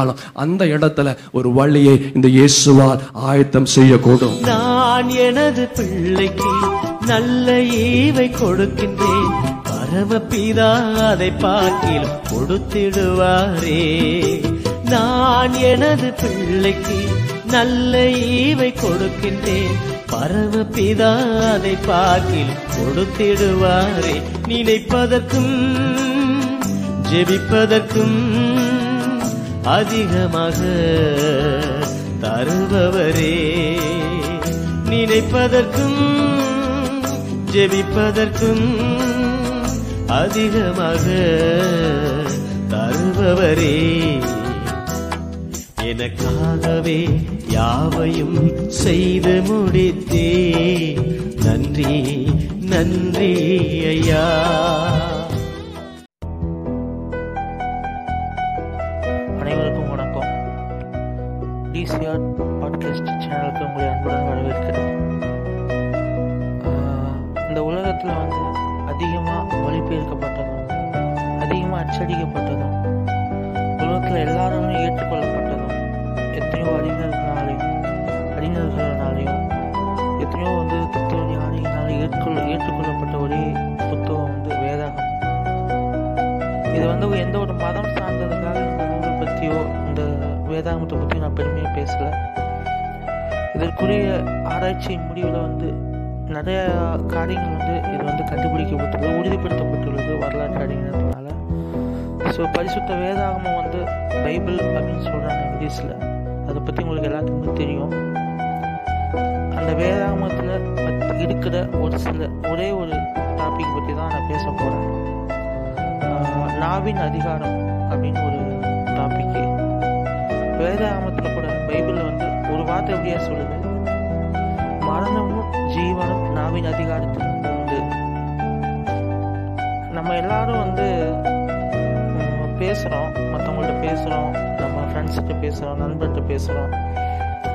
ஆளும் அந்த இடத்துல ஒரு வழியை இந்த இயேசுவால் ஆயத்தம் செய்யக்கூடும். நான் எனது பிள்ளைக்கு நல்ல ஈவை கொடுக்கின்றேன். பரமபிதா அதை பார்க்கில் கொடுத்திடுவாரே. நான் எனது பிள்ளைக்கு நல்ல ஈவை கொடுக்கின்றேன். பரமபிதா அதை பார்க்கில் கொடுத்திடுவாரே. நினைப்பதற்கும் ஜெபிப்பதற்கும் அதிகமாக தருபவரே. நினைப்பதற்கும் ஜெபிப்பதற்கும் அதிகமாக தருபவரே. எனக்காகவே யாவையும் செய்து முடித்தே நன்றி நன்றி ஐயா. சேனலுக்கு உங்களை அன்புடன் வரவேற்கிறேன் இந்த உலகத்தில் வந்து அதிகமாக மொழிபெயர்க்கப்பட்டதும் அதிகமாக அச்சடிக்கப்பட்டதும் உலகத்தில் எல்லாருமே ஏற்றுக்கொள்ளப்பட்டதும் எத்தனையோ அறிஞர்களாலையும் அறிஞர்களாலையும் எத்தனையோ வந்து தத்துவ ஞானிகளால் ஏற்றுக்கொள்ள ஏற்றுக்கொள்ளப்பட்ட ஒரே புத்தகம் வந்து வேதாகம். இது வந்து எந்த ஒரு மதம் சார்ந்ததுக்காக இந்த நூலை பற்றியோ இந்த வேதாகமத்தை பற்றியோ நான் பெருமையாக பேசலை. இதற்குரிய ஆராய்ச்சியின் முடிவில் வந்து நிறைய காரியங்கள் வந்து இது வந்து கண்டுபிடிக்கப்பட்டுள்ளது உறுதிப்படுத்தப்பட்டுள்ளது வரலாற்று அறிஞர்களால் ஸோ பரிசுத்த வேதாகமம் வந்து பைபிள் அப்படின்னு சொல்கிறாங்க இங்கிலீஷில். அதை பற்றி உங்களுக்கு எல்லாத்துக்குமே தெரியும். அந்த வேதாகமத்தில் இருக்கிற ஒரு சில ஒரே ஒரு டாபிக் பற்றி தான் நான் பேச போகிறேன் நாவின் அதிகாரம் அப்படின்னு ஒரு டாபிக்கு வேதாகமத்தில் கூட பைபிளில் வந்து எப்படியா சொல்லுது? மரணமும் ஜீவனும் நாவின் அதிகாரத்தில் உண்டு. நம்ம எல்லாரும் வந்து பேசுகிறோம் மற்றவங்கள்ட்ட பேசுகிறோம் நம்ம ஃப்ரெண்ட்ஸ்கிட்ட பேசுகிறோம் நண்பர்கிட்ட பேசுகிறோம்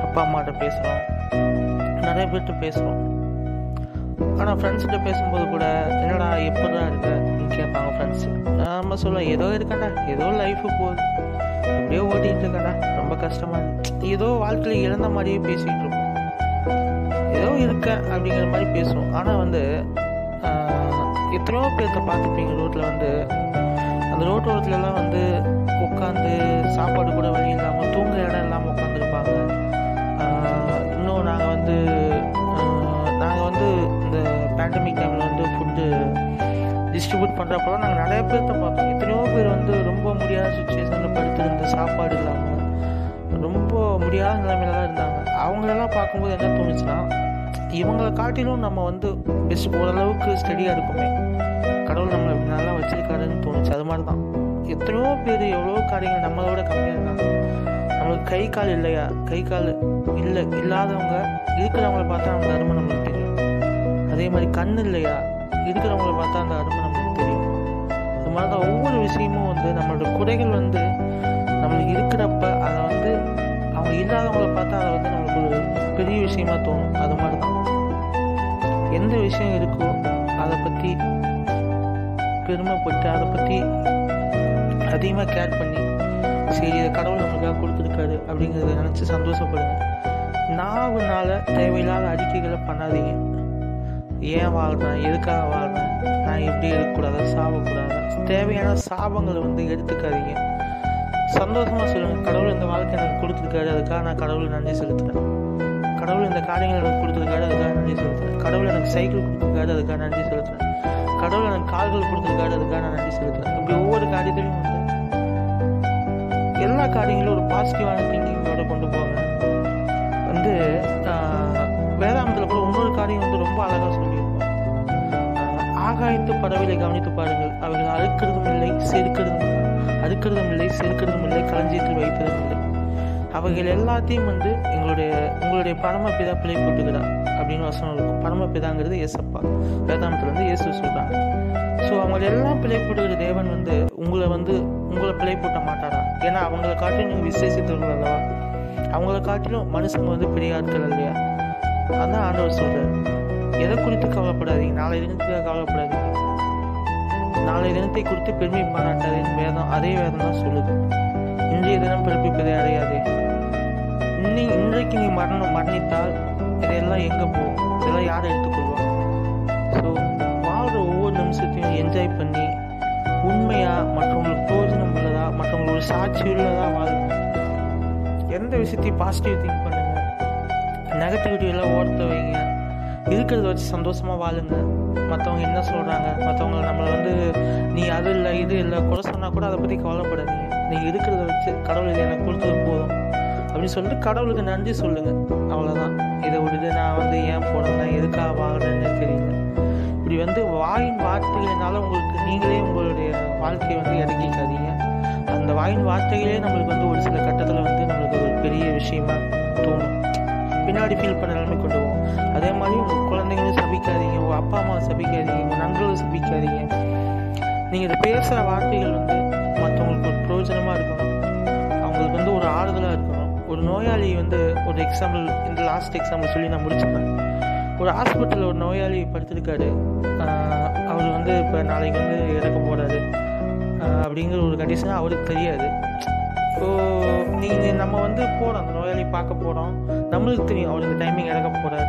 அப்பா அம்மாட்ட பேசுகிறோம் நிறைய பேர்கிட்ட பேசுகிறோம் ஆனால் ஃப்ரெண்ட்ஸ்கிட்ட பேசும்போது கூட என்னடா எப்படிடா இருக்க? நீ கேட்பாங்க ஃப்ரெண்ட்ஸ் நம்ம சொல்லுவோம் ஏதோ இருக்கடா. ஏதோ லைஃபு போகுது. அப்படியே ஓட்டிகிட்டு இருக்கடா. ரொம்ப கஷ்டமா இருந்துச்சு. ஏதோ வாழ்க்கையில் இழந்த மாதிரியே பேசிகிட்டு இருப்போம். ஏதோ இருக்கேன் அப்படிங்கிற மாதிரி பேசுவோம். ஆனால் வந்து எத்தனையோ பேர்த்த பார்த்துருப்பீங்க ரோட்டில் வந்து. அந்த ரோட்டோரத்துலலாம் வந்து உட்காந்து சாப்பாடு கூட வழி இல்லாமல் தூங்குற இடம் இல்லாமல் உட்காந்துருப்பாங்க இன்னும் நாங்கள் வந்து நாங்கள் வந்து இந்த பேண்டமிக் டைமில் வந்து ஃபுட்டு டிஸ்ட்ரிபியூட் பண்ணுறப்பெல்லாம் நாங்கள் நிறைய பேர்த்த பார்த்தோம். எத்தனையோ பேர் வந்து ரொம்ப முடியாத சுச்சுவேஷனில் படுத்திருந்து சாப்பாடு முடியாத நிலைமையில தான் இருந்தாங்க. அவங்களெல்லாம் பார்க்கும்போது என்ன தோணுச்சுன்னா இவங்களை காட்டிலும் நம்ம வந்து பெஸ்ட் ஓரளவுக்கு ஸ்டடியாக இருக்குமே. கடவுள் நம்மளை இப்படி நல்லா வச்சிருக்காருன்னு தோணுச்சு. அது மாதிரி தான் எத்தனையோ பேர் எவ்வளோ காரியங்கள் நம்மளோட கம்மியாக இருக்காங்க நம்மளுக்கு கை கால் இல்லையா? கை கால் இல்லை இல்லாதவங்க இருக்கிறவங்கள பார்த்தா அந்த அருமை நம்மளுக்கு தெரியும். அதே மாதிரி கண் இல்லையா? இருக்கிறவங்கள பார்த்தா அந்த அருமை நம்மளுக்கு தெரியும். அது மாதிரி தான் ஒவ்வொரு விஷயமும் வந்து நம்மளோட குறைகள் வந்து நம்மளுக்கு இருக்கிறப்ப அதை வந்து அவங்க இல்லாதவங்கள பார்த்தா அதை வந்து நம்மளுக்கு ஒரு பெரிய விஷயமா தோணும். அது மாதிரி தான் எந்த விஷயம் இருக்கோ அதை பற்றி பெருமைப்பட்டு அதை பற்றி அதிகமாக கேர் பண்ணி சரி இதை கடவுள் நம்மளுக்காக கொடுத்துருக்காரு அப்படிங்கிறத நினச்சி சந்தோஷப்படுங்க. நாவுனால தேவையில்லாத அறிக்கைகளை பண்ணாதீங்க. ஏன் வாழ்கிறேன் எதுக்காக வாழ்கிறேன் நான் எப்படி இருக்கக்கூடாது? சாவக்கூடாது தேவையான சாபங்களை வந்து எடுத்துக்காதீங்க. சந்தோஷமாக சொல்லுங்கள் கடவுள் இந்த வாழ்க்கை எனக்கு கொடுத்துருக்காரு. அதுக்காக நான் கடவுளை நன்றி செலுத்துகிறேன் கடவுள் இந்த காரியங்கள் எனக்கு கொடுத்துருக்காரு. அதுக்காக நன்றி செலுத்துகிறேன் கடவுள் எனக்கு சைக்கிள் கொடுத்துருக்காரு. அதுக்காக நன்றி செலுத்துறேன். கடவுள் எனக்கு கால்கள் கொடுத்துருக்காரு. அதுக்காக நான் நன்றி செலுத்துகிறேன் இப்படி ஒவ்வொரு காரியத்திலையும் வந்து எல்லா காரியங்களும் ஒரு பாசிட்டிவான திங்கிங்கோட கொண்டு போங்க. வந்து ஆகாயத்து பறவைகளை கவனித்து பாருங்கள். அவைகள் அறுக்கிறதும் இல்லை செருக்கிறதும் அறுக்கிறதும் இல்லை செருக்கிறதும் இல்லை களஞ்சியத்தில் வைப்பதும் இல்லை அவைகள் எல்லாத்தையும் வந்து எங்களுடைய உங்களுடைய பரமபிதா பிழை கூட்டுகிறார் அப்படின்னு வசனம் இருக்கும். பரமபிதாங்கிறது ஏசப்பா. வேதாந்தத்தில் வந்து இயேசு சொல்கிறாங்க ஸோ அவங்க எல்லாம் பிழை போட்டுகிற தேவன் வந்து உங்களை வந்து உங்களை பிழை போட்ட மாட்டாரா? ஏன்னா அவங்கள காட்டிலும் நீங்கள் விசேஷித்தவர்கள் அல்லவா? அவங்கள காட்டிலும் மனுஷங்க வந்து பெரிய ஆட்கள் இல்லையா அதான் ஆண்டவர் சொல்கிறார் எதை குறித்து கவலைப்படாதீங்க. நாளை தினத்துக்காக கவலைப்படாதீங்க. நாளை தினத்தை குறித்து பெருமை பாராட்டாதீங்க. வேதம் அதே வேதம் தான் சொல்லுது. இன்றைய தினம் பிறப்பிப்பதை அடையாதே. இன்னி இன்றைக்கு நீ மரணம் மரணித்தால் இதெல்லாம் எங்கே போகும்? இதெல்லாம் யார் எடுத்துக்கொள்வாங்க? ஸோ வாழ்கிற ஒவ்வொரு நிமிஷத்தையும் என்ஜாய் பண்ணி உண்மையாக மற்றவங்களுக்கு பிரயோஜனம் உள்ளதா மற்றவங்களுக்கு சாட்சி உள்ளதா வாழும் எந்த விஷயத்தையும் பாசிட்டிவ் திங்க் பண்ணுங்க. நெகட்டிவிட்டி எல்லாம் ஓர்த்த வைங்க. இருக்கிறத வச்சு சந்தோஷமாக வாழுங்க. மற்றவங்க என்ன சொல்கிறாங்க மற்றவங்க நம்மளை வந்து நீ அது இல்லை இது இல்லை குறை சொன்னால் கூட அதை பற்றி கவலைப்படாதீங்க. நீங்கள் இருக்கிறத வச்சு கடவுள் எனக்கு கொடுத்தது போதும். அப்படின்னு சொல்லிட்டு கடவுளுக்கு நன்றி சொல்லுங்கள் அவ்வளோதான் இதை விட்டுட்டு நான் வந்து ஏன் போனேன் எதுக்காக வாங்கினேன்னு தெரியல. இப்படி வந்து வாயின் வார்த்தைகளினால உங்களுக்கு நீங்களே உங்களுடைய வாழ்க்கையை வந்து இறக்கிக்காதீங்க. அந்த வாயின் வார்த்தைகளே நம்மளுக்கு வந்து ஒரு சில கட்டத்தில் வந்து நம்மளுக்கு ஒரு பெரிய விஷயமா தோணும். பின்னாடி ஃபீல் பண்ண நிலைமை கொண்டு அதே மாதிரி உங்கள் குழந்தைங்களும் சபிக்காதீங்க உங்கள் அப்பா அம்மாவை சபிக்காதீங்க உங்கள் நண்பர்களும் சபிக்காதீங்க. நீங்கள் இதை பேசுகிற வார்த்தைகள் வந்து மற்றவங்களுக்கு ஒரு பிரயோஜனமாக இருக்கணும். அவங்களுக்கு வந்து ஒரு ஆறுதலாக இருக்கணும். ஒரு நோயாளி வந்து ஒரு எக்ஸாம்பிள் இந்த லாஸ்ட் எக்ஸாம்பிள் சொல்லி நான் முடிச்சிருக்கேன் ஒரு ஹாஸ்பிட்டலில் ஒரு நோயாளி படுத்திருக்காரு. அவர் வந்து இப்போ நாளைக்கு வந்து இறக்க போகிறாரு அப்படிங்கிற ஒரு கண்டிஷனாக அவருக்கு தெரியாது. ஸோ நீங்கள் நம்ம வந்து போகிறோம் அந்த நோயாளி பார்க்க போகிறோம் நம்மளுக்கு தெரியும். அவருக்கு டைமிங் இறக்க போகிறாரு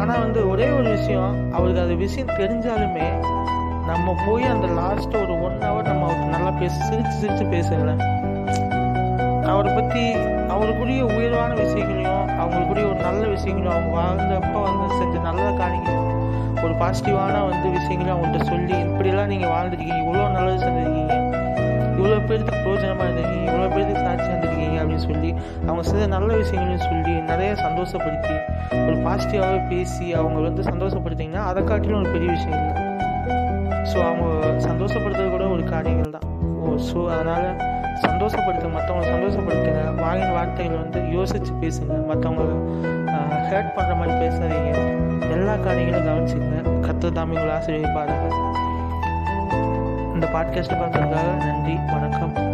ஆனால் வந்து ஒரே ஒரு விஷயம் அவருக்கு அது விஷயம் தெரிஞ்சாலுமே நம்ம போய் அந்த லாஸ்ட் ஒரு ஒன் ஹவர் நம்ம அவருக்கு நல்லா பேசி சிரித்து சிரித்து பேசுங்களேன். அவரை பற்றி அவருக்குரிய உயர்வான விஷயங்களையும் அவங்களுக்குரிய ஒரு நல்ல விஷயங்களையும் அவங்க வாழ்ந்தப்போ வந்து செஞ்ச நல்ல காரியங்களும் ஒரு பாசிட்டிவான வந்து விஷயங்களையும் அவங்கள்ட்ட சொல்லி இப்படிலாம் நீங்கள் வாழ்ந்துருக்கீங்க இவ்வளோ நல்லது செஞ்சுருக்கீங்க. இவ்வளோ பேருக்கு பிரயோஜனமாக இருந்தீங்க இவ்வளோ பேருக்கு சாட்சி இருந்திருக்கீங்க அப்படின்னு சொல்லி அவங்க சில நல்ல விஷயங்களையும் சொல்லி நிறைய சந்தோஷப்படுத்தி ஒரு பாசிட்டிவாகவே பேசி அவங்க வந்து சந்தோஷப்படுத்திங்கன்னா அதை காட்டிலும் ஒரு பெரிய விஷயம் இல்லை. ஸோ அவங்க சந்தோஷப்படுத்துறது கூட ஒரு காரியங்கள் தான். ஓ ஸோ அதனால் சந்தோஷப்படுத்துங்க மற்றவங்களை சந்தோஷப்படுத்துங்க. வாங்கின வார்த்தைகளை வந்து யோசித்து பேசுங்க. மற்றவங்க ஹேர்ட் பண்ணுற மாதிரி பேசாதீங்க. எல்லா காரியங்களும் கவனிச்சுங்க கற்று தாமி உங்களை ஆசிரியப்பாருங்க இந்த பாட்காஸ்ட்டை பார்த்ததுக்காக நன்றி வணக்கம்.